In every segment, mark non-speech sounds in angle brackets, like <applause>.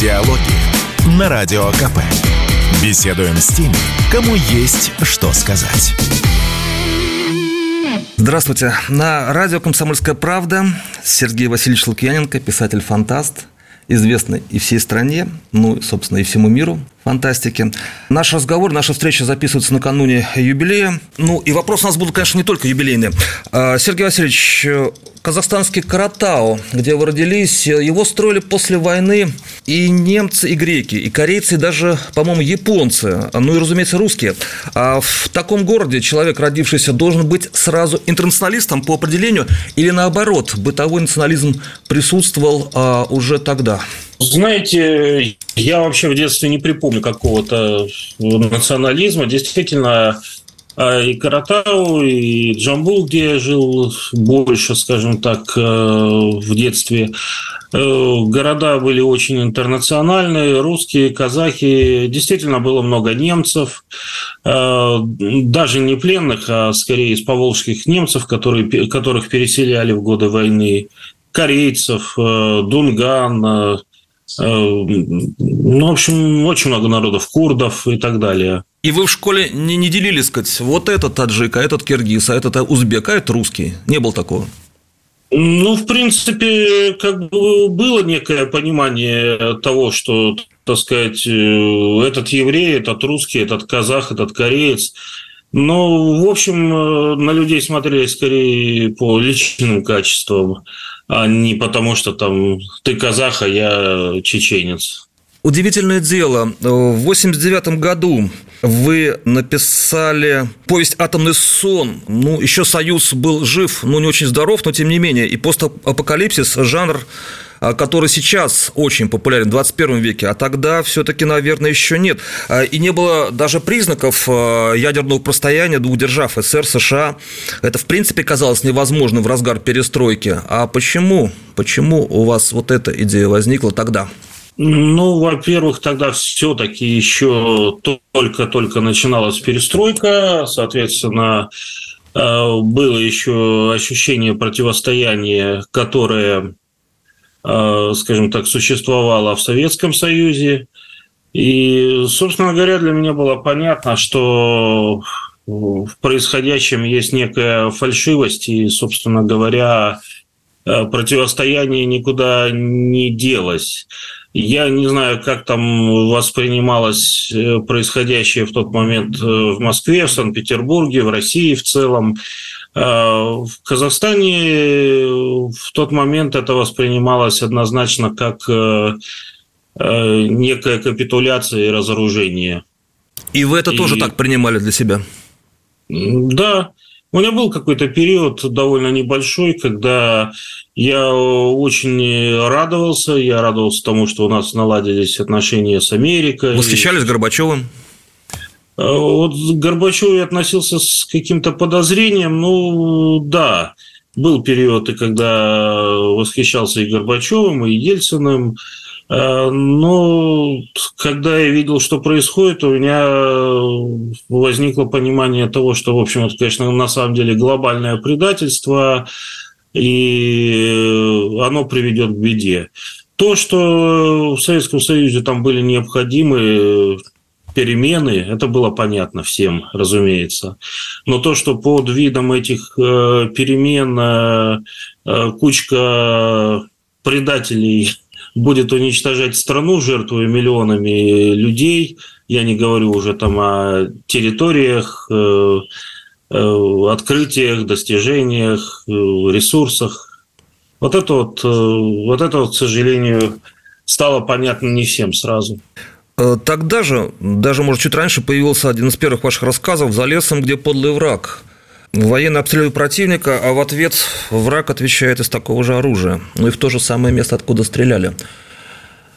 Диалоги на Радио КП. Беседуем с теми, кому есть что сказать. Здравствуйте. На радио «Комсомольская правда» Сергей Васильевич Лукьяненко, писатель-фантаст, известный и всей стране, ну, собственно, и всему миру фантастики. Наш разговор, наша встреча записывается накануне юбилея. Ну, и вопросы у нас будут, конечно, не только юбилейные. А, Сергей Васильевич, казахстанский Каратау, где вы родились, его строили после войны и немцы, и греки, и корейцы, и даже, по-моему, японцы, ну и, разумеется, русские. А в таком городе человек, родившийся, должен быть сразу интернационалистом по определению или, наоборот, бытовой национализм присутствовал а, уже тогда? Знаете, я вообще в детстве не припомню какого-то национализма. Действительно, а, и Каратау, и Джамбул, где я жил больше, скажем так, э, в детстве. Э, города были очень интернациональные, русские, казахи. Действительно было много немцев, э, даже не пленных, а скорее из поволжских немцев, которые, которых переселяли в годы войны, корейцев, Дунган, ну, в общем, очень много народов, курдов и так далее. И вы в школе не, не делили, сказать, вот этот таджик, а этот киргиз, а этот узбек, а этот русский? Не было такого? Ну, в принципе, как бы было некое понимание того, что, так сказать, э, этот еврей, этот русский, этот казах, этот кореец. Но, в общем, э, на людей смотрели скорее по личным качествам а не потому, что там ты казах, а я чеченец. Удивительное дело, в 89 году вы написали повесть «Атомный сон». Ну, еще Союз был жив, но не очень здоров, но тем не менее. И постапокалипсис – жанр который сейчас очень популярен в 21 веке, а тогда все-таки, наверное, еще нет. А, и не было даже признаков а, ядерного простояния двух держав СССР, США. Это, в принципе, казалось невозможным в разгар перестройки. А почему? Почему у вас вот эта идея возникла тогда? Ну, во-первых, тогда все-таки еще только-только начиналась перестройка, соответственно, было еще ощущение противостояния, которое Э, скажем так, существовала в Советском Союзе. И, собственно говоря, для меня было понятно, что в происходящем есть некая фальшивость, и, собственно говоря, э, противостояние никуда не делось. Я не знаю, как там воспринималось э, происходящее в тот момент в Москве, в Санкт-Петербурге, в России в целом. Э, в Казахстане в тот момент это воспринималось однозначно как э, э, некая капитуляция и разоружение. И вы это и... тоже так принимали для себя? Да. У меня был какой-то период довольно небольшой, когда я очень радовался. Я радовался тому, что у нас наладились отношения с Америкой. Восхищались Горбачевым? А вот к Горбачеву я относился с каким-то подозрением. Ну, да, был период, и когда восхищался и Горбачевым, и Ельциным. А, но когда я видел, что происходит, у меня возникло понимание того, что, в общем, это, конечно, на самом деле глобальное предательство, и оно приведет к беде. То, что в Советском Союзе там были необходимы перемены, это было понятно всем, разумеется. Но то, что под видом этих э, перемен э, э, кучка предателей будет уничтожать страну, жертвуя миллионами людей, я не говорю уже там о территориях, открытиях, достижениях, ресурсах. Вот это вот, вот это вот, к сожалению, стало понятно не всем сразу. Э, тогда же, даже, может, чуть раньше появился один из первых ваших рассказов «За лесом, где подлый враг». Военный обстреливает противника, а в ответ враг отвечает из такого же оружия. Ну и в то же самое место, откуда стреляли.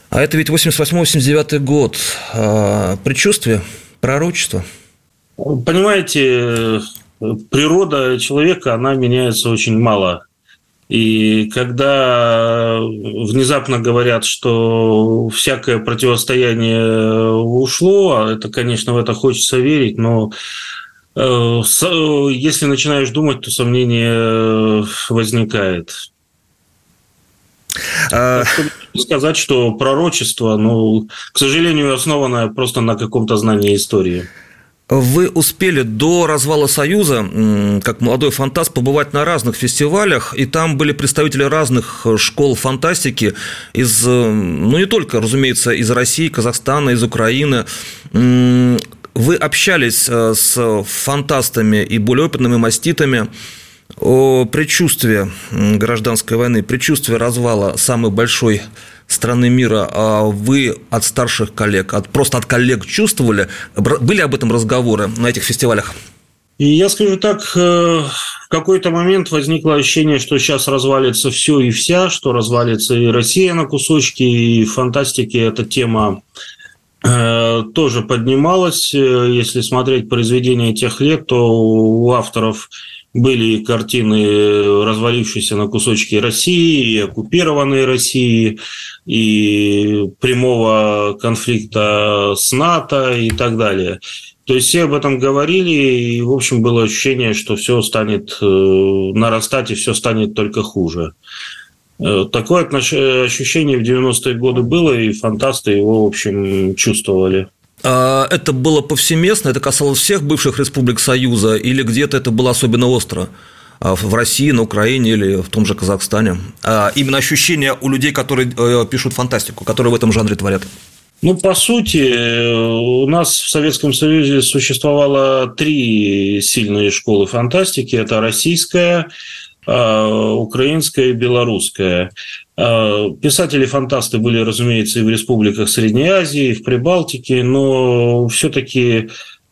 А это ведь 88-89 год. А, предчувствие, пророчество. Понимаете, природа человека, она меняется очень мало и когда внезапно говорят, что всякое противостояние ушло, а это, конечно, в это хочется верить, но если начинаешь думать, то сомнение возникает. А, сказать, что пророчество, ну, к сожалению, основанное просто на каком-то знании истории. Вы успели до развала Союза, как молодой фантаст, побывать на разных фестивалях, и там были представители разных школ фантастики из, ну не только, разумеется, из России, Казахстана, из Украины. Вы общались э, с фантастами и более опытными маститами о предчувствии гражданской войны, предчувствии развала самой большой страны мира а вы от старших коллег, от, просто от коллег чувствовали? Были об этом разговоры на этих фестивалях? И я скажу так, э, в какой-то момент возникло ощущение, что сейчас развалится все и вся, что развалится и Россия на кусочки, и в фантастике эта тема тоже поднималась. Э, если смотреть произведения тех лет, то у авторов были картины, развалившиеся на кусочки России, и оккупированной России, и прямого конфликта с НАТО и так далее. То есть все об этом говорили, и, в общем, было ощущение, что все станет э, нарастать, и все станет только хуже. Э, такое ощущение в 90-е годы было, и фантасты его, в общем, чувствовали. А это было повсеместно, это касалось всех бывших республик Союза, или где-то это было особенно остро? А, в России, на Украине или в том же Казахстане. А именно ощущение у людей, которые э, пишут фантастику, которые в этом жанре творят. Ну, по сути, у нас в Советском Союзе существовало три сильные школы фантастики. Это российская, украинская и белорусская. А, писатели-фантасты были, разумеется, и в республиках Средней Азии, и в Прибалтике, но все-таки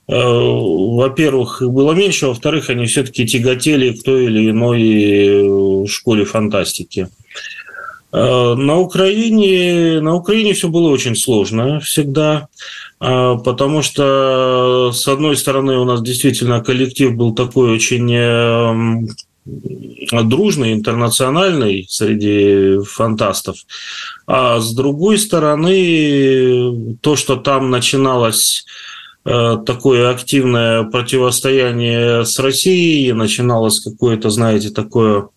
а, во-первых, было меньше, во-вторых, они все-таки тяготели к той или иной э, школе фантастики. На Украине, на Украине все было очень сложно всегда, потому что, с одной стороны, у нас действительно коллектив был такой очень эм, дружный, интернациональный среди фантастов. А с другой стороны, то, что там начиналось э, такое активное противостояние с Россией, начиналось какое-то, знаете, такое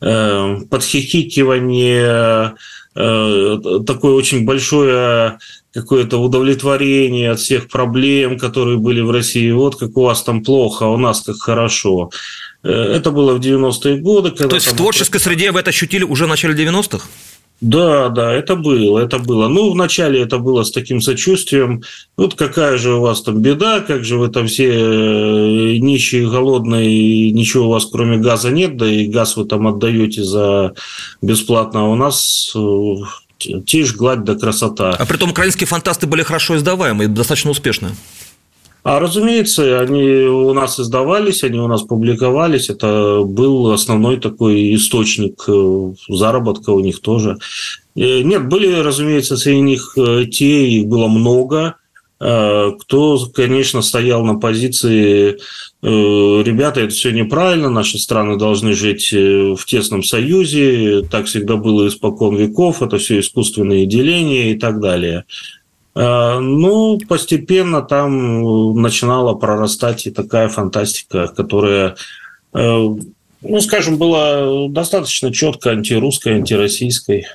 э, подхихикивание, э, такое очень большое какое-то удовлетворение от всех проблем, которые были в России. Вот как у вас там плохо, а у нас как хорошо. Э, это было в 90-е годы. То есть в творческой среде вы это ощутили уже в начале 90-х? Да, да, это было, это было. Ну, вначале это было с таким сочувствием. Вот какая же у вас там беда, как же вы там все э, нищие, голодные, и ничего у вас кроме газа нет, да и газ вы там отдаете за бесплатно, а у нас э, тишь, гладь да красота. А при том украинские фантасты были хорошо издаваемы и достаточно успешны. А, разумеется, они у нас издавались, они у нас публиковались. Это был основной такой источник э, заработка у них тоже. Э, нет, были, разумеется, среди них э, те, их было много, кто, конечно, стоял на позиции ребята, это все неправильно, наши страны должны жить в тесном союзе, так всегда было испокон веков, это все искусственные деления и так далее. Э, ну, постепенно там начинала прорастать и такая фантастика, которая, э, ну, скажем, была достаточно четко антирусской, антироссийской.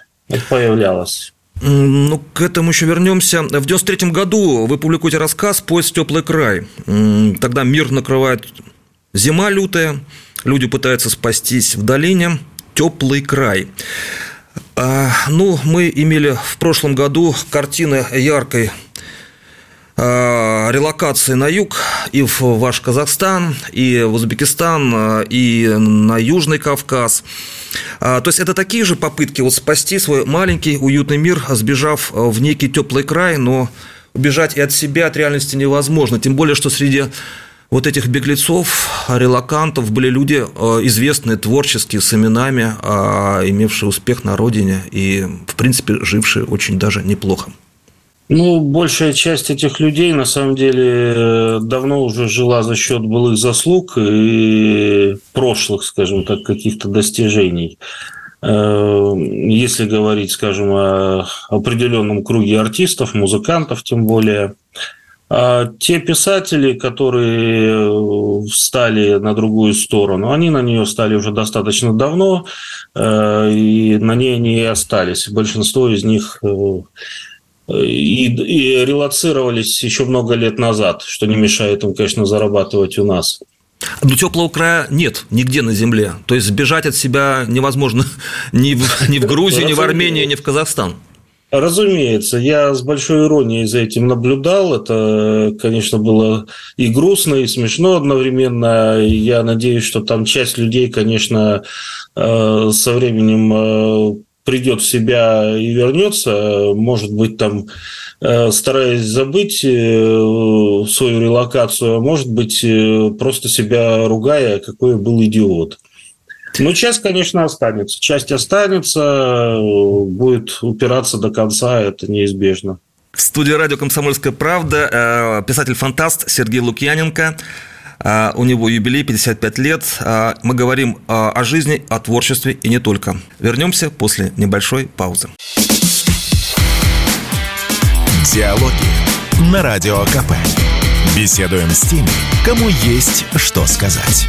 Появлялась. Ну, к этому еще вернемся. В 93 году вы публикуете рассказ «Поезд в теплый край». Тогда мир накрывает зима лютая, люди пытаются спастись в долине. Теплый край. А, ну, мы имели в прошлом году картины яркой а, релокации на юг и в ваш Казахстан, и в Узбекистан, а, и на Южный Кавказ. То есть это такие же попытки вот спасти свой маленький уютный мир, сбежав в некий теплый край, но убежать и от себя, от реальности невозможно. Тем более, что среди вот этих беглецов, релакантов были люди э, известные творческие, с именами, а, имевшие успех на родине и, в принципе, жившие очень даже неплохо. Ну, большая часть этих людей, на самом деле, э, давно уже жила за счет былых заслуг и прошлых, скажем так, каких-то достижений. Э, если говорить, скажем, о определенном круге артистов, музыкантов тем более – А те писатели, которые встали на другую сторону, они на нее стали уже достаточно давно, э, и на ней они и остались. Большинство из них э, и, и релацировались еще много лет назад, что не мешает им, конечно, зарабатывать у нас. Но теплого края нет нигде на земле. То есть сбежать от себя невозможно <laughs> ни в, ни в Грузию, ни в Армению, ни в Казахстан. Разумеется, я с большой иронией за этим наблюдал. Это, конечно, было и грустно, и смешно одновременно. Я надеюсь, что там часть людей, конечно, э, со временем э, придет в себя и вернется. Может быть, там э, стараясь забыть свою релокацию, а может быть, просто себя ругая, какой был идиот. Ну, часть, конечно, останется. Часть останется, будет упираться до конца, это неизбежно. В студии радио «Комсомольская правда» э, писатель-фантаст Сергей Лукьяненко. Э, у него юбилей 55 лет. Э, мы говорим о жизни, о творчестве и не только. Вернемся после небольшой паузы. Диалоги на Радио КП. Беседуем с теми, кому есть что сказать.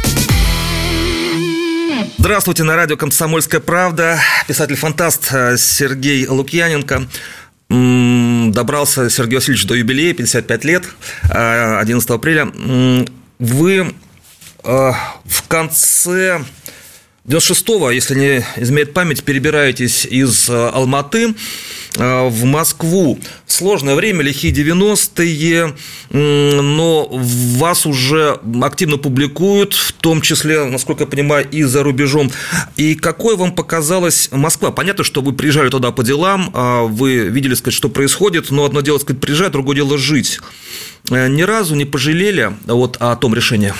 Здравствуйте, на радио «Комсомольская правда». Писатель-фантаст э, Сергей Лукьяненко. Добрался Сергей Васильевич до юбилея, 55 лет, 11 э, апреля. Вы э, в конце 96-го, если не изменяет память, перебираетесь из Алматы в Москву. Сложное время, лихие 90-е, но вас уже активно публикуют, в том числе, насколько я понимаю, и за рубежом. И какой вам показалась Москва? Понятно, что вы приезжали туда по делам, а вы видели, сказать, что происходит, но одно дело, сказать, приезжать, другое дело жить. Э, ни разу не пожалели вот о том решении?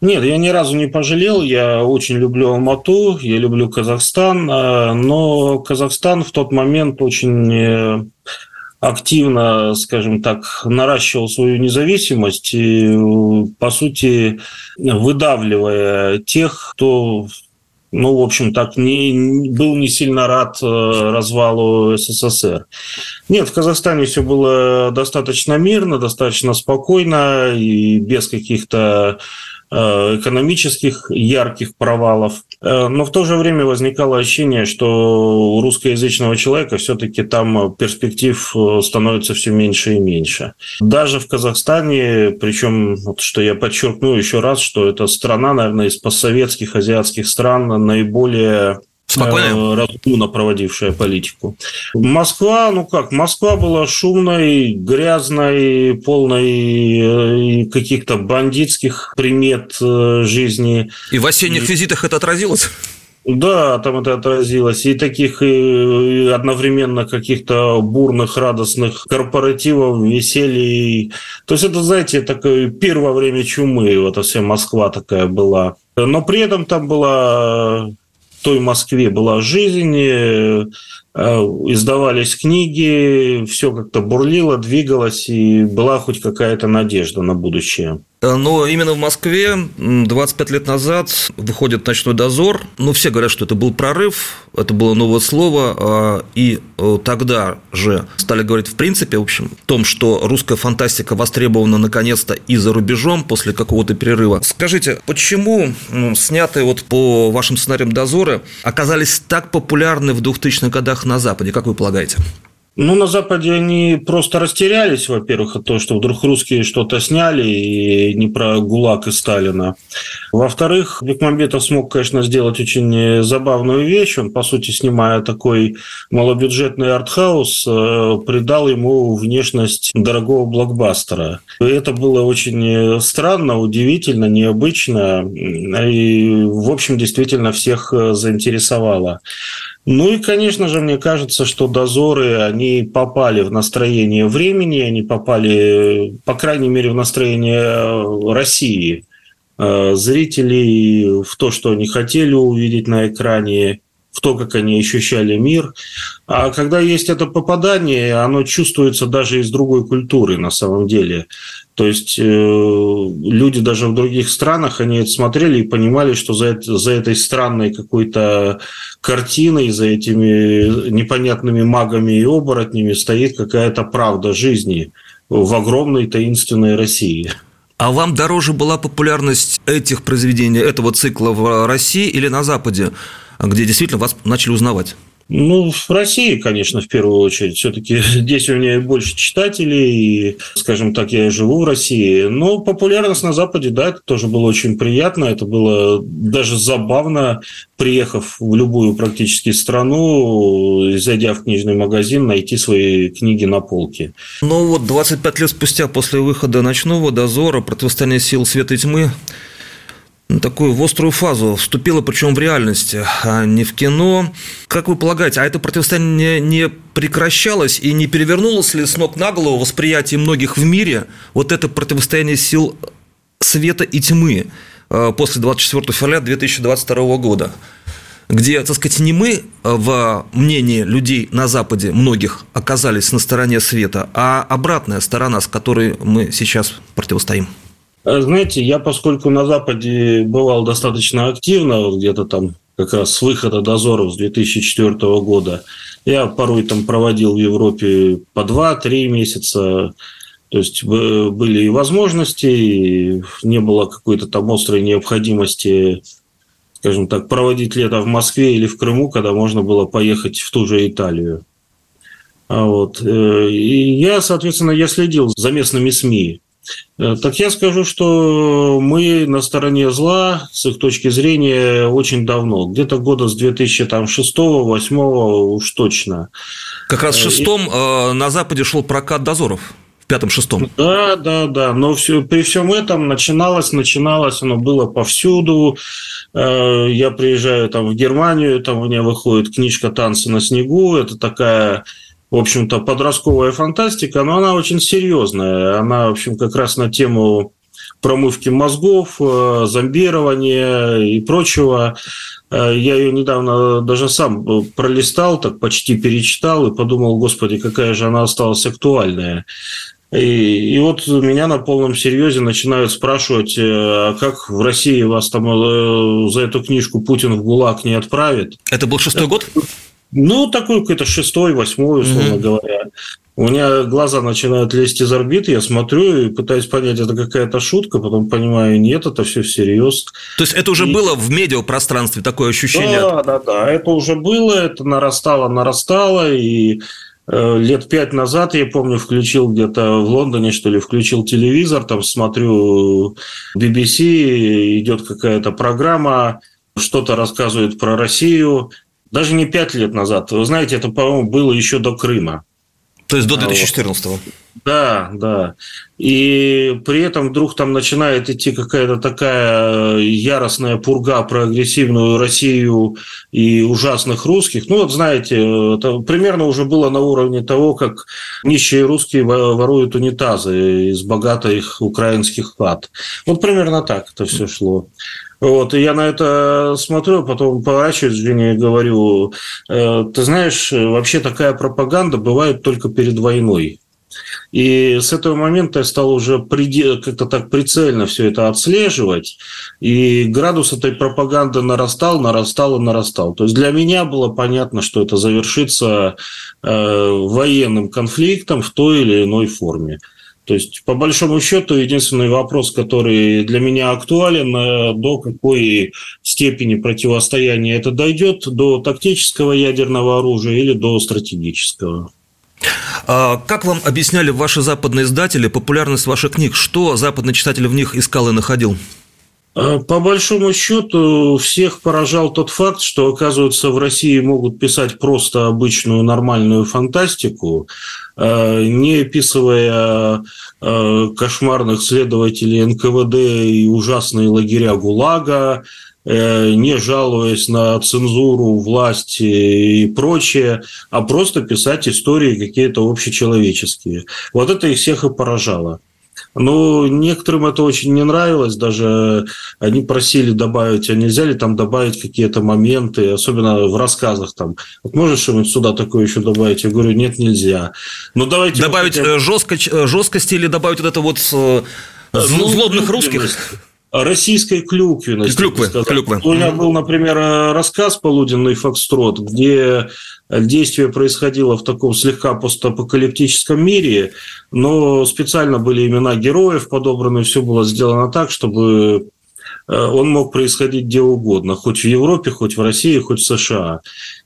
Нет, я ни разу не пожалел. Я очень люблю Алмату, я люблю Казахстан, э, но Казахстан в тот момент очень э, активно, скажем так, наращивал свою независимость и, по сути, выдавливая тех, кто ну, в общем, так не, был не сильно рад э, развалу СССР. Нет, в Казахстане все было достаточно мирно, достаточно спокойно и без каких-то экономических ярких провалов. Э, но в то же время возникало ощущение, что у русскоязычного человека все-таки там перспектив э, становится все меньше и меньше. Даже в Казахстане, причем, вот, что я подчеркну еще раз, что это страна, наверное, из постсоветских азиатских стран наиболее Спокойно? Э, разумно проводившая политику. Москва, ну как, Москва была шумной, грязной, полной э, каких-то бандитских примет э, жизни. И в осенних и... визитах это отразилось? Да, там это отразилось. И таких и одновременно каких-то бурных, радостных корпоративов, веселья. То есть это, знаете, такое первое время чумы, вот вся Москва такая была. Но при этом там была той Москве была жизнь, э, издавались книги, все как-то бурлило, двигалось, и была хоть какая-то надежда на будущее. Э, но именно в Москве 25 лет назад выходит «Ночной дозор». Ну, все говорят, что это был прорыв, это было новое слово, а, и э, тогда же стали говорить в принципе, в общем, о том, что русская фантастика востребована наконец-то и за рубежом после какого-то перерыва. Скажите, почему снятые вот по вашим сценариям «Дозоры» оказались так популярны в 2000-х годах на Западе, как вы полагаете? Ну, на Западе они просто растерялись, во-первых, от того, что вдруг русские что-то сняли, и не про ГУЛАГ и Сталина. Во-вторых, Бекмамбетов смог, конечно, сделать очень забавную вещь. Он, по сути, снимая такой малобюджетный артхаус, э, придал ему внешность дорогого блокбастера. И это было очень странно, удивительно, необычно, и, в общем, действительно всех заинтересовало. Ну и, конечно же, мне кажется, что дозоры, они попали в настроение времени, они попали, по крайней мере, в настроение э, России. Э, зрителей в то, что они хотели увидеть на экране, в то, как они ощущали мир. А когда есть это попадание, оно чувствуется даже из другой культуры на самом деле. То есть э, люди даже в других странах, они это смотрели и понимали, что за, это, за этой странной какой-то картиной, за этими непонятными магами и оборотнями стоит какая-то правда жизни. в огромной таинственной России. А вам дороже была популярность этих произведений, этого цикла в России или на Западе, где действительно вас начали узнавать? Ну, в России, конечно, в первую очередь. Все-таки <laughs> здесь у меня больше читателей, и, скажем так, я живу в России. Но популярность на Западе, да, это тоже было очень приятно. Это было даже забавно, приехав в любую практически страну, зайдя в книжный магазин, найти свои книги на полке. Ну вот 25 лет спустя после выхода «Ночного дозора», «Противостояние сил света и тьмы», такую в острую фазу вступила, причем в реальности, а не в кино. Как вы полагаете, а это противостояние не прекращалось и не перевернулось ли с ног на голову восприятие многих в мире вот это противостояние сил света и тьмы э, после 24 февраля 2022 года? где, так сказать, не мы в мнении людей на Западе, многих, оказались на стороне света, а обратная сторона, с которой мы сейчас противостоим. Э, знаете, я, поскольку на Западе бывал достаточно активно, вот где-то там как раз с выхода дозоров с 2004 года, я порой там проводил в Европе по 2-3 месяца, то есть были и возможности, и не было какой-то там острой необходимости, скажем так, проводить лето в Москве или в Крыму, когда можно было поехать в ту же Италию. А вот. Э, и я, соответственно, я следил за местными СМИ. Э, так я скажу, что мы на стороне зла с их точки зрения очень давно, где-то года с 2006-2008 уж точно. Как раз в э, шестом И... Э, на Западе шел прокат дозоров в пятом-шестом. Да, да, да. Но все, при всем этом начиналось, начиналось, оно было повсюду. Я приезжаю там в Германию, там у меня выходит книжка «Танцы на снегу». Это такая в общем-то, подростковая фантастика, но она очень серьезная. Она, в общем, как раз на тему промывки мозгов, э, зомбирования и прочего. Э, я ее недавно даже сам пролистал, так почти перечитал и подумал, господи, какая же она осталась актуальная. И, и вот меня на полном серьезе начинают спрашивать, э, а как в России вас там за эту книжку Путин в ГУЛАГ не отправит? Это был шестой год? Ну, такой какой-то шестой, восьмой, условно mm-hmm. говоря. У меня глаза начинают лезть из орбиты, я смотрю и пытаюсь понять, это какая-то шутка, потом понимаю, нет, это все всерьез. То есть это уже и... было в медиапространстве такое ощущение? Да, да, да, это уже было, это нарастало, нарастало, и э, лет пять назад, я помню, включил где-то в Лондоне, что ли, включил телевизор, там смотрю BBC, идет какая-то программа, что-то рассказывает про Россию, даже не пять лет назад. Вы знаете, это, по-моему, было еще до Крыма. То есть до 2014-го? Да, да. И при этом вдруг там начинает идти какая-то такая яростная пурга про агрессивную Россию и ужасных русских. Ну, вот знаете, это примерно уже было на уровне того, как нищие русские воруют унитазы из богатых украинских хат. Вот примерно так это все шло. Вот, и я на это смотрю, потом поворачиваюсь Жене и говорю, «Э, ты знаешь, вообще такая пропаганда бывает только перед войной. И с этого момента я стал уже как-то так прицельно все это отслеживать, и градус этой пропаганды нарастал, нарастал и нарастал. То есть для меня было понятно, что это завершится э, военным конфликтом в той или иной форме. То есть, по большому счету, единственный вопрос, который для меня актуален, э, до какой степени противостояния это дойдет, до тактического ядерного оружия или до стратегического. А как вам объясняли ваши западные издатели популярность ваших книг? Что западный читатель в них искал и находил? А, по большому счету всех поражал тот факт, что, оказывается, в России могут писать просто обычную нормальную фантастику, а, не описывая кошмарных следователей НКВД и ужасные лагеря ГУЛАГа, не жалуясь на цензуру, власть и прочее, а просто писать истории какие-то общечеловеческие. Вот это их всех и поражало. Но некоторым это очень не нравилось, даже они просили добавить, а нельзя ли там добавить какие-то моменты, особенно в рассказах там. Вот можешь что-нибудь сюда такое еще добавить? Я говорю, нет, нельзя. Но ну, давайте... Добавить вот хотя... Э, жестко, э, жесткости или добавить вот это вот э, ну, злобных русских? Российской клюквенности. Клюквы, клюквы. У меня был, например, рассказ «Полуденный фокстрот», где действие происходило в таком слегка постапокалиптическом мире, но специально были имена героев подобраны, все было сделано так, чтобы э, он мог происходить где угодно, хоть в Европе, хоть в России, хоть в США.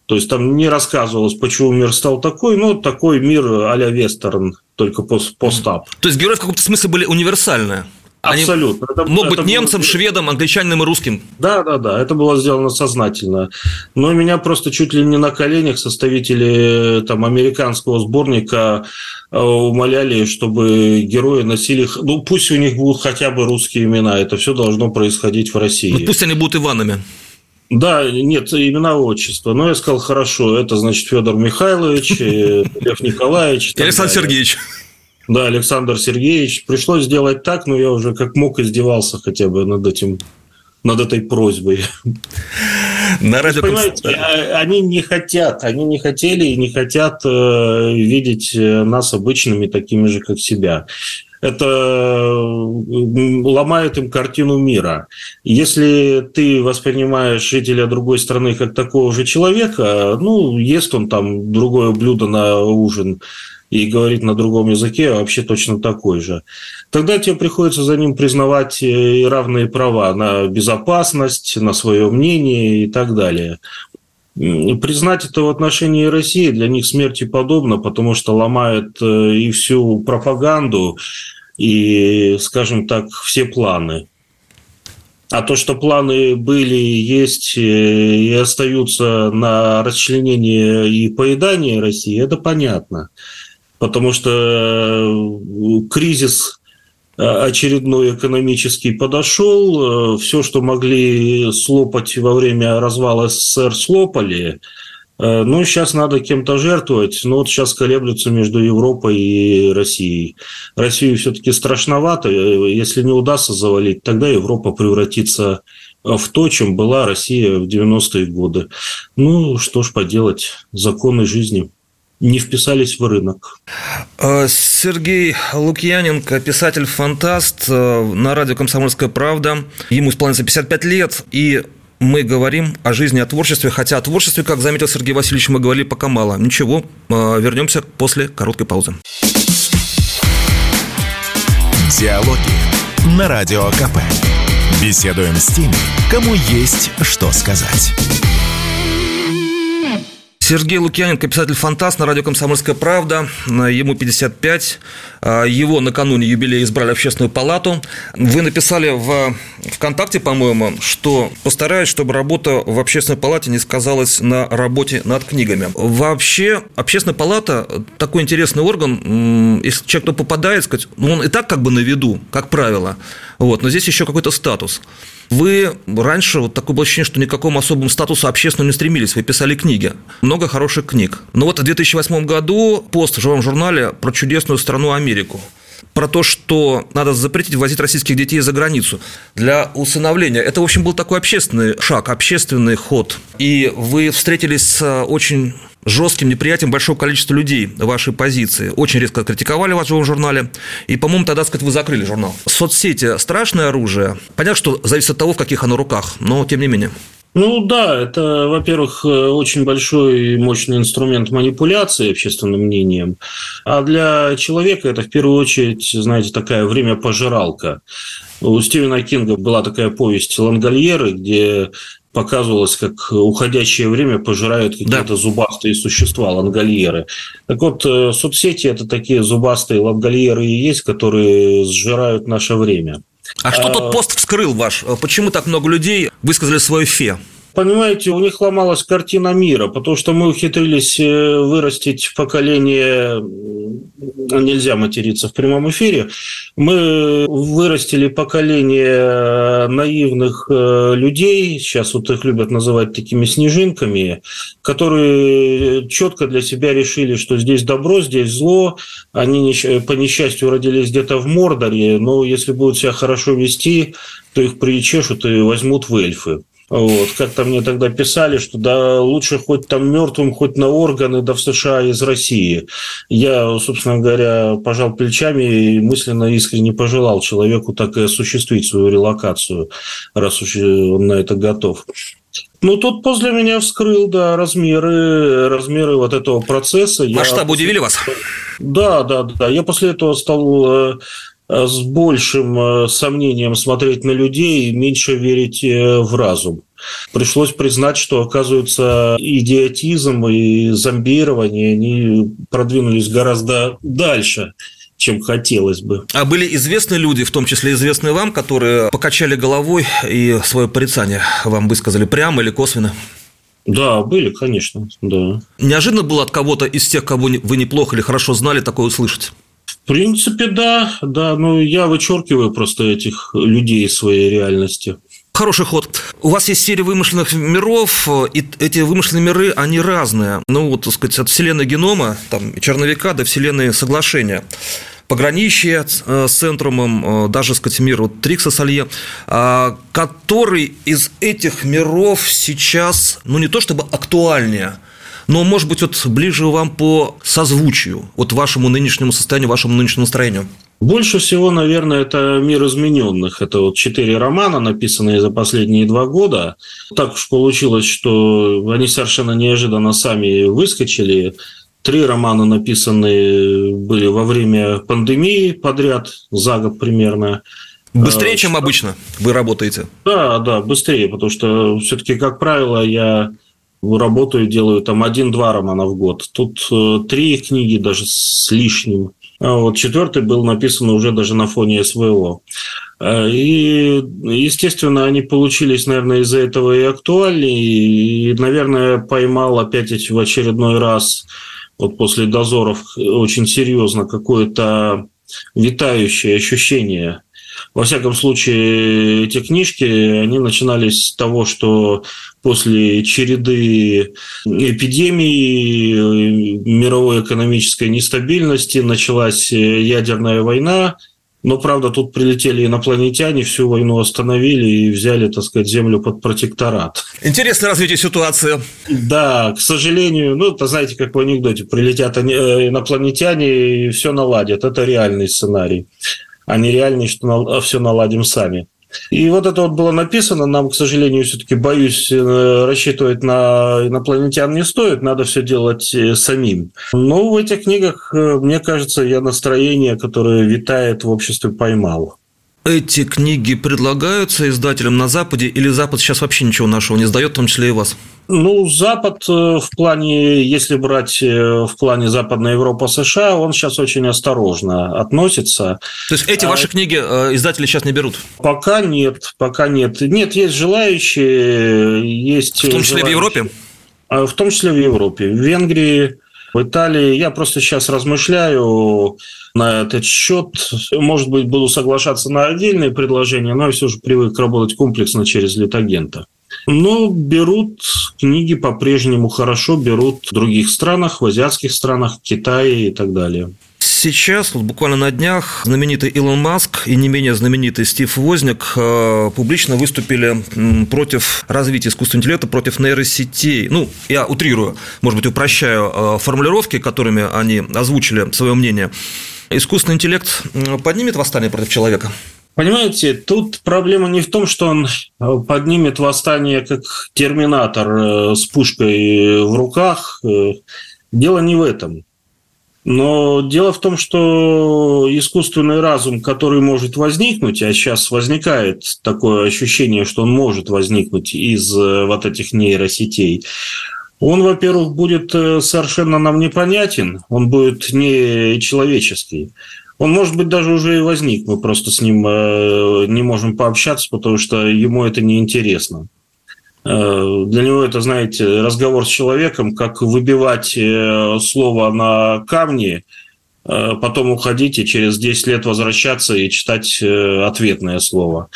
То есть там не рассказывалось, почему мир стал такой, но такой мир а-ля вестерн, только пост постап. То есть герои в каком-то смысле были универсальные? Они Абсолютно. Это, мог это быть немцем, было... шведом, англичанином и русским. Да, да, да. Это было сделано сознательно. Но меня просто чуть ли не на коленях составители там, американского сборника э, умоляли, чтобы герои носили... Ну, пусть у них будут хотя бы русские имена. Это все должно происходить в России. Ну, пусть они будут Иванами. Да, нет, имена отчества. Но я сказал, хорошо, это значит Федор Михайлович, э, Лев Николаевич. Александр Сергеевич. Да, Александр Сергеевич. Пришлось сделать так, но я уже как мог издевался хотя бы над этим над этой просьбой. На радио Понимаете, а, они не хотят, они не хотели и не хотят э, видеть э, нас обычными такими же, как себя. Это ломает им картину мира. Если ты воспринимаешь жителя другой страны как такого же человека, ну, ест он там другое блюдо на ужин, и говорит на другом языке, а вообще точно такой же. Тогда тебе приходится за ним признавать э, и равные права на безопасность, на свое мнение и так далее. Признать это в отношении России для них смерти подобно, потому что ломает э, и всю пропаганду, и, скажем так, все планы. А то, что планы были, есть э, и остаются на расчленение и поедание России, это понятно потому что э, кризис очередной экономический подошел, э, все, что могли слопать во время развала СССР, слопали. Ну, сейчас надо кем-то жертвовать, но вот сейчас колеблются между Европой и Россией. Россию все-таки страшновато, если не удастся завалить, тогда Европа превратится в то, чем была Россия в 90-е годы. Ну, что ж поделать, законы жизни не вписались в рынок. Э, Сергей Лукьяненко, писатель-фантаст э, на радио «Комсомольская правда». Ему исполняется 55 лет, и мы говорим о жизни, о творчестве, хотя о творчестве, как заметил Сергей Васильевич, мы говорили пока мало. Ничего, э, вернемся после короткой паузы. Диалоги на Радио КП. Беседуем с теми, кому есть что сказать. Сергей Лукьяненко, писатель-фантаст на радио «Комсомольская правда». Ему 55. А, его накануне юбилея избрали в общественную палату. Вы написали в ВКонтакте, по-моему, что постараюсь, чтобы работа в общественной палате не сказалась на работе над книгами. Вообще, общественная палата – такой интересный орган. Если человек, кто попадает, сказать, ну, он и так как бы на виду, как правило. Вот, но здесь еще какой-то статус. Вы раньше, вот такое было ощущение, что никакому особому статусу общественному не стремились, вы писали книги, много хороших книг. Но вот в 2008 году пост в живом журнале про чудесную страну Америку про то, что надо запретить возить российских детей за границу для усыновления. Это, в общем, был такой общественный шаг, общественный ход. И вы встретились с очень жестким неприятием большого количества людей вашей позиции. Очень резко критиковали вас в журнале. И, по-моему, тогда, сказать, вы закрыли журнал. Соцсети – страшное оружие. Понятно, что зависит от того, в каких оно руках, но тем не менее. Ну да, это, во-первых, очень большой и мощный инструмент манипуляции общественным мнением. А для человека это в первую очередь, знаете, такая время-пожиралка. У Стивена Кинга была такая повесть «Лангольеры», где показывалось, как уходящее время пожирают какие-то да. зубастые существа, лангольеры. Так вот, э, соцсети – это такие зубастые лангольеры и есть, которые сжирают наше время. А что тот пост вскрыл ваш? Почему так много людей высказали свое фе? Понимаете, у них ломалась картина мира, потому что мы ухитрились э, вырастить поколение, нельзя материться в прямом эфире, мы вырастили поколение э, наивных э, людей, сейчас вот их любят называть такими снежинками, которые четко для себя решили, что здесь добро, здесь зло, они по несчастью родились где-то в Мордоре, но если будут себя хорошо вести, то их причешут и возьмут в эльфы. Вот. Как-то мне тогда писали, что да лучше хоть там мертвым, хоть на органы, да в США из России. Я, собственно говоря, пожал плечами и мысленно искренне пожелал человеку так и осуществить свою релокацию, раз уж он на это готов. Ну, тут после меня вскрыл, да, размеры, размеры вот этого процесса. Масштабы после... удивили вас? Да, да, да. Я после этого стал э, с большим э, сомнением смотреть на людей и меньше верить э, в разум. Пришлось признать, что, оказывается, идиотизм и зомбирование, они продвинулись гораздо дальше чем хотелось бы. А были известны люди, в том числе известные вам, которые покачали головой и свое порицание вам высказали прямо или косвенно? Да, были, конечно, да. Неожиданно было от кого-то из тех, кого вы неплохо или хорошо знали, такое услышать? В принципе, да, да, но я вычеркиваю просто этих людей из своей реальности. Хороший ход. У вас есть серия вымышленных миров, и эти вымышленные миры, они разные. Ну, вот, так сказать, от вселенной генома, там, черновика до вселенной соглашения пограничье э, с центрумом, э, даже, сказать, мир вот, Трикса Салье, а, который из этих миров сейчас, ну, не то чтобы актуальнее, но, может быть, вот ближе вам по созвучию, вот вашему нынешнему состоянию, вашему нынешнему настроению? Больше всего, наверное, это «Мир измененных». Это вот четыре романа, написанные за последние два года. Так уж получилось, что они совершенно неожиданно сами выскочили. Три романа написаны были во время пандемии подряд, за год примерно. Быстрее, чем обычно вы работаете? Да, да, быстрее, потому что все-таки, как правило, я работаю, делаю там один-два романа в год. Тут э, три книги даже с лишним. А вот четвертый был написан уже даже на фоне СВО. Э, и, естественно, они получились, наверное, из-за этого и актуальнее. И, наверное, поймал опять в очередной раз вот после дозоров очень серьезно какое-то витающее ощущение во всяком случае, эти книжки, они начинались с того, что после череды эпидемии, мировой экономической нестабильности началась ядерная война, но, правда, тут прилетели инопланетяне, всю войну остановили и взяли, так сказать, Землю под протекторат. Интересное развитие ситуации. Да, к сожалению, ну, это знаете, как в анекдоте, прилетят э, инопланетяне и все наладят. Это реальный сценарий а не реальный, что все наладим сами. И вот это вот было написано, нам, к сожалению, все-таки, боюсь, э, рассчитывать на инопланетян не стоит, надо все делать э, самим. Но в этих книгах, э, мне кажется, я настроение, которое витает в обществе, поймал. Эти книги предлагаются издателям на Западе или Запад сейчас вообще ничего нашего не сдает, в том числе и вас? Ну, Запад э, в плане, если брать э, в плане Западная Европа, США, он сейчас очень осторожно относится. То есть эти ваши а... книги э, издатели сейчас не берут? Пока нет, пока нет. Нет, есть желающие, есть. В том числе желающие. в Европе? А, в том числе в Европе, в Венгрии, в Италии. Я просто сейчас размышляю на этот счет. Может быть, буду соглашаться на отдельные предложения, но я все же привык работать комплексно через литагента. Но берут книги по-прежнему хорошо, берут в других странах, в азиатских странах, Китае и так далее. Сейчас, вот буквально на днях, знаменитый Илон Маск и не менее знаменитый Стив Возник э, публично выступили против развития искусственного интеллекта, против нейросетей. Ну, я утрирую, может быть, упрощаю э, формулировки, которыми они озвучили свое мнение. Искусственный интеллект поднимет восстание против человека? Понимаете, тут проблема не в том, что он э, поднимет восстание как терминатор э, с пушкой в руках. Э, дело не в этом. Но дело в том, что искусственный разум, который может возникнуть, а сейчас возникает такое ощущение, что он может возникнуть из вот этих нейросетей, он, во-первых, будет совершенно нам непонятен, он будет не человеческий. Он, может быть, даже уже и возник. Мы просто с ним э, не можем пообщаться, потому что ему это неинтересно. Э, для него это, знаете, разговор с человеком, как выбивать э, слово на камни, потом уходить и через 10 лет возвращаться и читать ответное слово.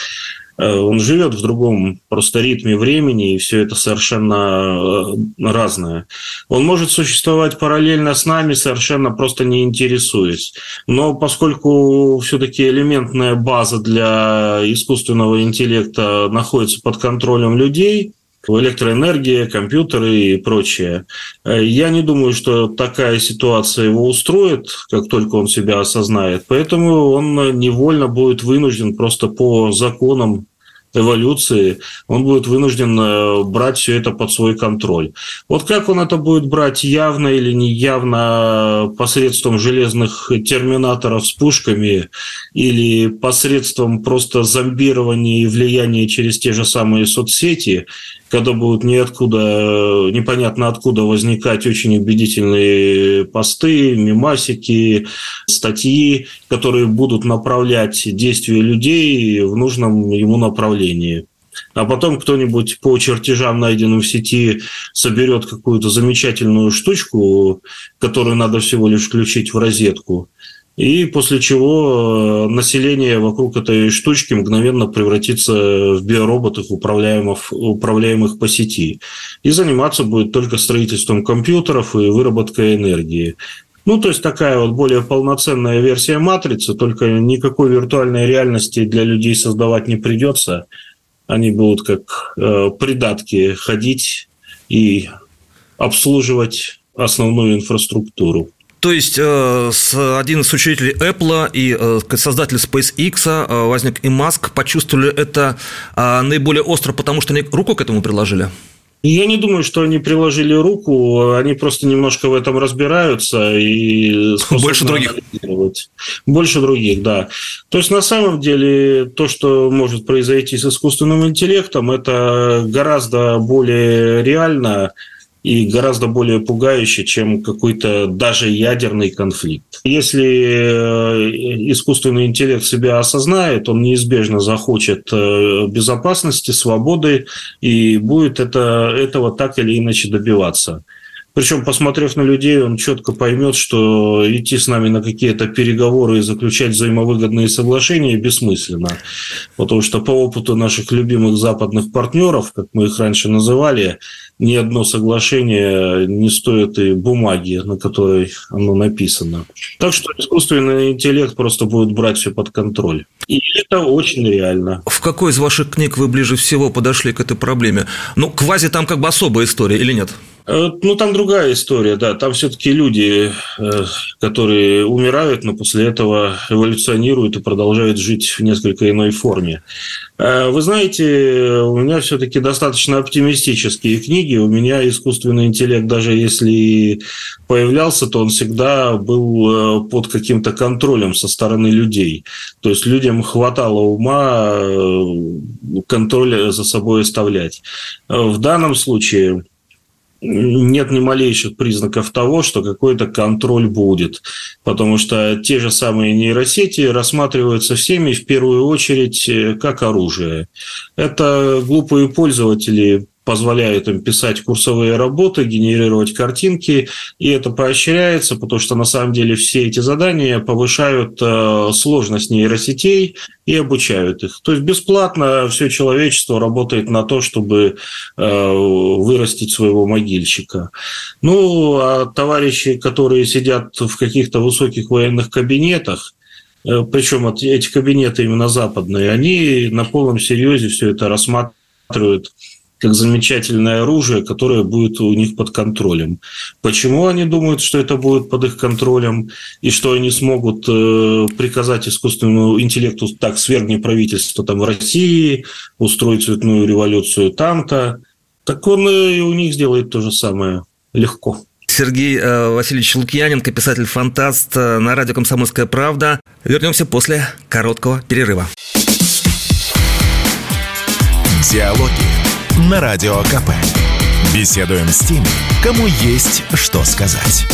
Э, он живет в другом просто ритме времени, и все это совершенно э, разное. Он может существовать параллельно с нами, совершенно просто не интересуясь. Но поскольку все-таки элементная база для искусственного интеллекта находится под контролем людей, электроэнергия, компьютеры и прочее. Э, я не думаю, что такая ситуация его устроит, как только он себя осознает. Поэтому он невольно будет вынужден просто по законам эволюции, он будет вынужден э, брать все это под свой контроль. Вот как он это будет брать, явно или неявно, посредством железных терминаторов с пушками или посредством просто зомбирования и влияния через те же самые соцсети, когда будут ниоткуда, непонятно откуда возникать очень убедительные посты, мемасики, статьи, которые будут направлять действия людей в нужном ему направлении. А потом кто-нибудь по чертежам, найденным в сети, соберет какую-то замечательную штучку, которую надо всего лишь включить в розетку, и после чего э, население вокруг этой штучки мгновенно превратится в биороботов, управляемых, управляемых по сети. И заниматься будет только строительством компьютеров и выработкой энергии. Ну, то есть такая вот более полноценная версия матрицы, только никакой виртуальной реальности для людей создавать не придется. Они будут как э, придатки ходить и обслуживать основную инфраструктуру. То есть э, один из учредителей Apple и э, создатель SpaceX э, возник и Маск почувствовали это наиболее остро, потому что они руку к этому приложили? Я не думаю, что они приложили руку, они просто немножко в этом разбираются и больше других. Больше других, да. То есть на самом деле то, что может произойти с искусственным интеллектом, это гораздо более реально, и гораздо более пугающе, чем какой-то даже ядерный конфликт. Если э, искусственный интеллект себя осознает, он неизбежно захочет э, безопасности, свободы и будет это, этого так или иначе добиваться. Причем, посмотрев на людей, он четко поймет, что идти с нами на какие-то переговоры и заключать взаимовыгодные соглашения бессмысленно. Потому что по опыту наших любимых западных партнеров, как мы их раньше называли, ни одно соглашение не стоит и бумаги, на которой оно написано. Так что искусственный интеллект просто будет брать все под контроль. И это очень реально. В какой из ваших книг вы ближе всего подошли к этой проблеме? Ну, квази там как бы особая история или нет? Э, ну, там другая история, да. Там все-таки люди, э, которые умирают, но после этого эволюционируют и продолжают жить в несколько иной форме. Э, вы знаете, у меня все-таки достаточно оптимистические книги. У меня искусственный интеллект, даже если появлялся, то он всегда был под каким-то контролем со стороны людей. То есть людям хватало ума контроль за собой оставлять. В данном случае нет ни малейших признаков того, что какой-то контроль будет. Потому что те же самые нейросети рассматриваются всеми в первую очередь э, как оружие. Это глупые пользователи позволяет им писать курсовые работы, генерировать картинки, и это поощряется, потому что на самом деле все эти задания повышают э, сложность нейросетей и обучают их. То есть бесплатно все человечество работает на то, чтобы э, вырастить своего могильщика. Ну, а товарищи, которые сидят в каких-то высоких военных кабинетах, э, причем эти кабинеты именно западные, они на полном серьезе все это рассматривают как замечательное оружие, которое будет у них под контролем. Почему они думают, что это будет под их контролем, и что они смогут э, приказать искусственному интеллекту так свергни правительство там в России, устроить цветную революцию там-то, так он и у них сделает то же самое легко. Сергей э, Васильевич Лукьяненко, писатель-фантаст э, на радио «Комсомольская правда». Вернемся после короткого перерыва. Диалоги на Радио КП. Беседуем с теми, кому есть что сказать.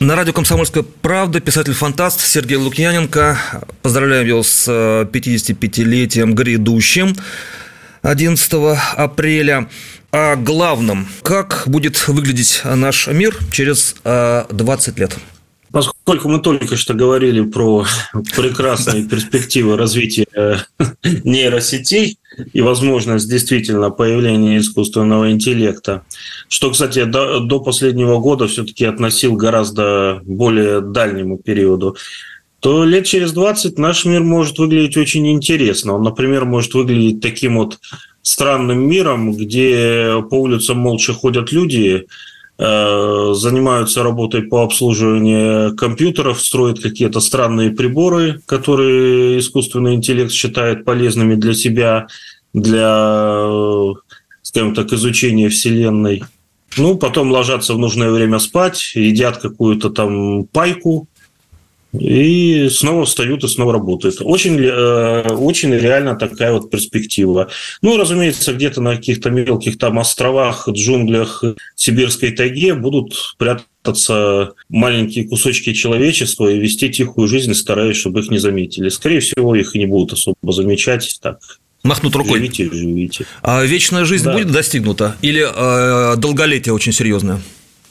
На радио «Комсомольская правда» писатель-фантаст Сергей Лукьяненко. Поздравляем его с 55-летием э, грядущим 11 апреля. О главном. Как будет выглядеть наш мир через 20 э, лет? Поскольку мы только что говорили про <laughs> прекрасные перспективы развития э, <laughs> нейросетей и возможность действительно появления искусственного интеллекта, что, кстати, до, до последнего года все-таки относил гораздо более дальнему периоду, то лет через 20 наш мир может выглядеть очень интересно. Он, например, может выглядеть таким вот странным миром, где по улицам молча ходят люди, занимаются работой по обслуживанию компьютеров, строят какие-то странные приборы, которые искусственный интеллект считает полезными для себя, для, скажем так, изучения Вселенной. Ну, потом ложатся в нужное время спать, едят какую-то там пайку, и снова встают и снова работают. Очень, э, очень реально такая вот перспектива. Ну, разумеется, где-то на каких-то мелких там островах, джунглях сибирской тайге будут прятаться маленькие кусочки человечества и вести тихую жизнь, стараясь, чтобы их не заметили. Скорее всего, их и не будут особо замечать. Так, Махнут рукой. Живите, живите. А вечная жизнь да. будет достигнута? Или э, долголетие очень серьезное?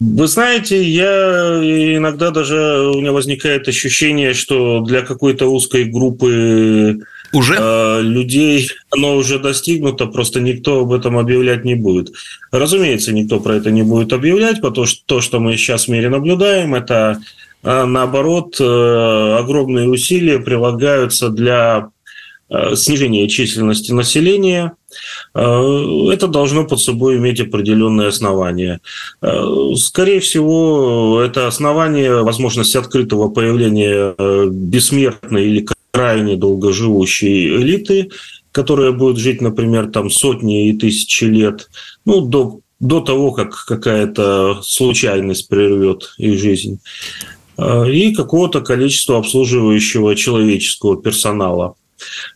Вы знаете, я иногда даже у меня возникает ощущение, что для какой-то узкой группы уже? Э, людей оно уже достигнуто, просто никто об этом объявлять не будет. Разумеется, никто про это не будет объявлять, потому что то, что мы сейчас в мире наблюдаем, это э, наоборот э, огромные усилия прилагаются для э, снижения численности населения – это должно под собой иметь определенные основания. Э, скорее всего, это основание возможность открытого появления э, бессмертной или крайне долгоживущей элиты, которая будет жить, например, там сотни и тысячи лет, ну, до, до того, как какая-то случайность прервет их жизнь, и какого-то количества обслуживающего человеческого персонала –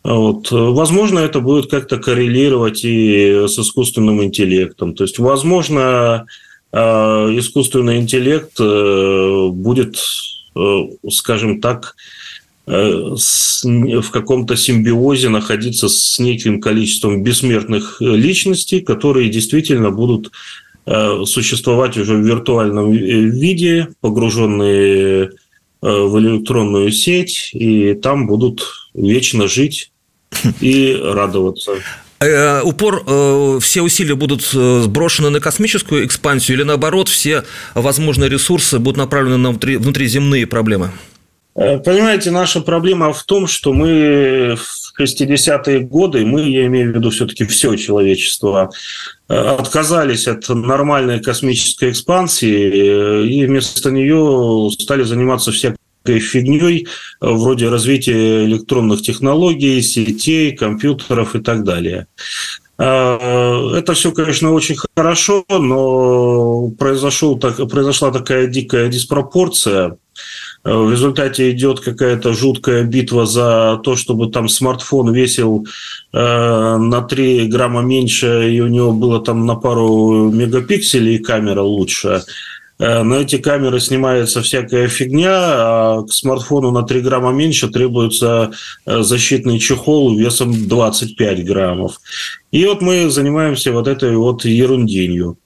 вот. Возможно, это будет как-то коррелировать и с искусственным интеллектом. То есть, возможно, э, искусственный интеллект э, будет, э, скажем так, в каком-то симбиозе находиться с неким количеством бессмертных личностей, которые действительно будут существовать уже в виртуальном виде, погруженные в электронную сеть, и там будут вечно жить <laughs> и радоваться. Э, упор, э, все усилия будут э, сброшены на космическую экспансию или наоборот, все возможные ресурсы будут направлены на внутриземные проблемы? Понимаете, наша проблема в том, что мы в 60-е годы, мы, я имею в виду все-таки все человечество, отказались от нормальной космической экспансии и вместо нее стали заниматься всякой фигней вроде развития электронных технологий, сетей, компьютеров и так далее. Это все, конечно, очень хорошо, но произошел, так, произошла такая дикая диспропорция. В результате идет какая-то жуткая битва за то, чтобы там смартфон весил э, на 3 грамма меньше, и у него было там на пару мегапикселей камера лучше. Э, на эти камеры снимается всякая фигня, а к смартфону на 3 грамма меньше требуется э, защитный чехол весом 25 граммов. И вот мы занимаемся вот этой вот ерунденью.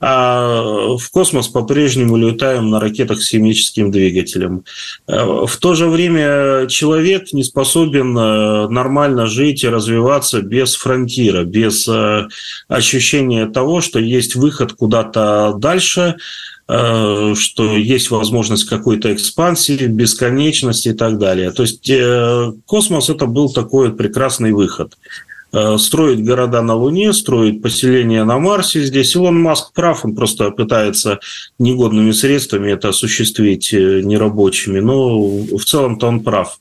А в космос по-прежнему летаем на ракетах с химическим двигателем. Э, в то же время человек не способен нормально жить и развиваться без фронтира, без ощущения того, что есть выход куда-то дальше, что есть возможность какой-то экспансии, бесконечности и так далее. То есть э, космос это был такой прекрасный выход. Э, строить города на Луне, строить поселения на Марсе здесь. Илон Маск прав, он просто пытается негодными средствами это осуществить нерабочими, но в целом-то он прав.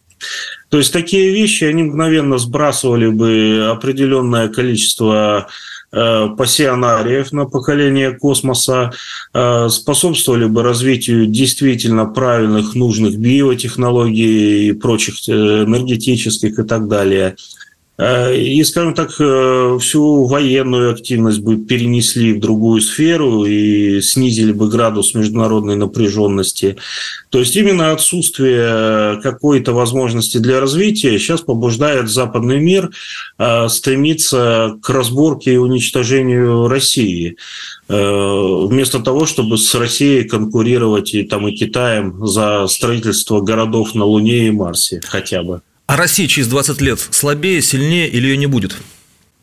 То есть такие вещи, они мгновенно сбрасывали бы определенное количество Э, пассионариев на поколение космоса, э, способствовали бы развитию действительно правильных, нужных биотехнологий и прочих э, энергетических и так далее. Э, и, скажем так, э, всю военную активность бы перенесли в другую сферу и снизили бы градус международной напряженности. То есть именно отсутствие какой-то возможности для развития сейчас побуждает западный мир э, стремиться к разборке и уничтожению России вместо того, чтобы с Россией конкурировать и, там, и Китаем за строительство городов на Луне и Марсе хотя бы. А Россия через 20 лет слабее, сильнее или ее не будет?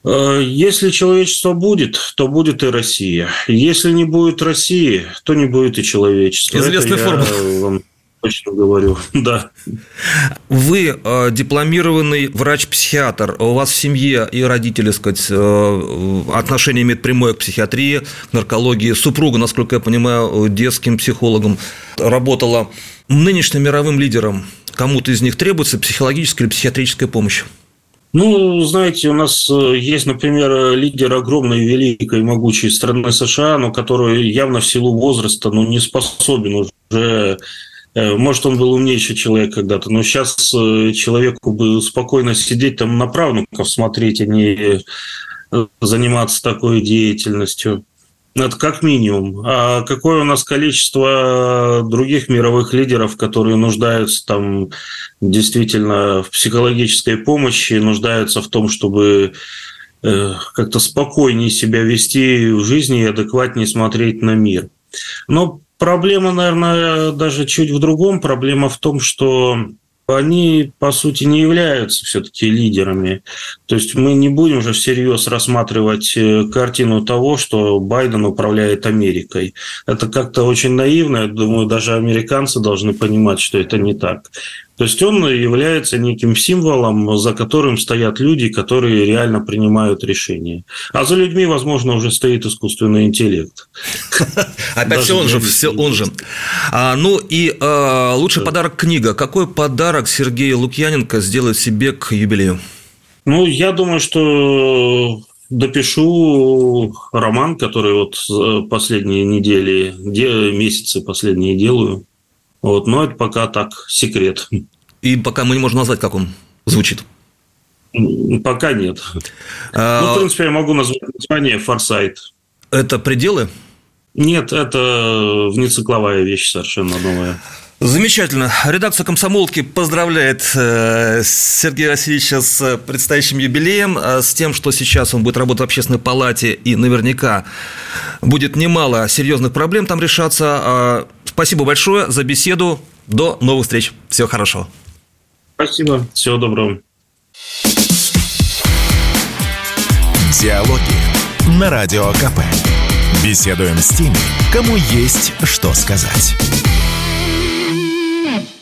Э, если человечество будет, то будет и Россия. Если не будет России, то не будет и человечества. Известная формула. точно говорю, <laughs> да. Вы э, дипломированный врач-психиатр. У вас в семье и родители, сказать, э, отношение имеют прямое к психиатрии, к наркологии. Супруга, насколько я понимаю, детским психологом работала. Нынешним мировым лидером кому-то из них требуется психологическая или психиатрическая помощь? Ну, знаете, у нас э, есть, например, лидер огромной, великой, могучей страны США, но который явно в силу возраста ну, не способен уже э, может, он был умнейший человек когда-то, но сейчас э, человеку бы спокойно сидеть там на правнуков смотреть, а не заниматься такой деятельностью. Это как минимум. А какое у нас количество других мировых лидеров, которые нуждаются там действительно в психологической помощи, нуждаются в том, чтобы э, как-то спокойнее себя вести в жизни и адекватнее смотреть на мир. Но проблема, наверное, даже чуть в другом. Проблема в том, что они, по сути, не являются все-таки лидерами. То есть мы не будем же всерьез рассматривать э, картину того, что Байден управляет Америкой. Это как-то очень наивно. Я думаю, даже американцы должны понимать, что это не так. То есть он является неким символом, за которым стоят люди, которые реально принимают решения. А за людьми, возможно, уже стоит искусственный интеллект. <laughs> Опять все он же, все он же. А, ну и а, лучший подарок книга. Какой подарок Сергей Лукьяненко сделает себе к юбилею? Ну, я думаю, что допишу роман, который вот последние недели, месяцы последние делаю. Вот, но это пока так, секрет. И пока мы не можем назвать, как он звучит. Пока нет. А... Ну, в принципе, я могу назвать название «Форсайт». Это пределы? Нет, это внецикловая вещь совершенно новая. Замечательно. Редакция «Комсомолки» поздравляет э, Сергея Васильевича с предстоящим юбилеем, э, с тем, что сейчас он будет работать в общественной палате, и наверняка будет немало серьезных проблем там решаться. А, спасибо большое за беседу. До новых встреч. Всего хорошего. Спасибо. Всего доброго. Диалоги на Радио КП. Беседуем с теми, кому есть что сказать. time.